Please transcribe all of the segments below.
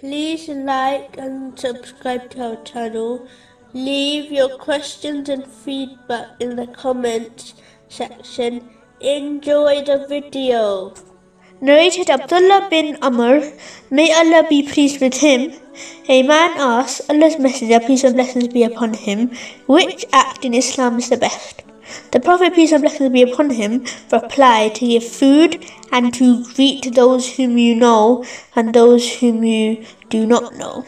Please like and subscribe to our channel. Leave your questions and feedback in the comments section. Enjoy the video. Narrated Abdullah bin Amr, may Allah be pleased with him. A man asked Allah's Messenger, peace and blessings be upon him, which act in Islam is the best. The Prophet, peace and blessings be upon him, replied to give food and to greet those whom you know and those whom you do not know.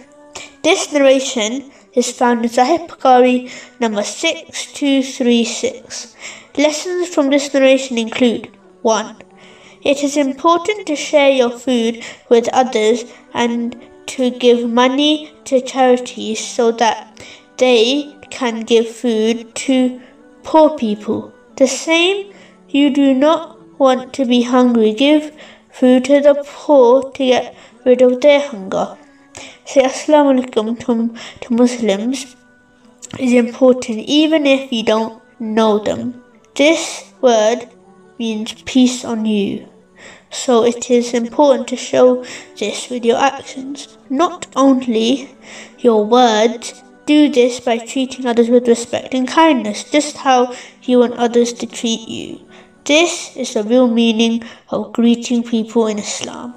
This narration is found in Sahih Bukhari number 6236. Lessons from this narration include 1. It is important to share your food with others and to give money to charities so that they can give food to poor people. The same, you do not want to be hungry. Give food to the poor to get rid of their hunger. Say Assalamu alaikum to, to Muslims is important even if you don't know them. This word means peace on you. So it is important to show this with your actions, not only your words. Do this by treating others with respect and kindness, just how you want others to treat you. This is the real meaning of greeting people in Islam.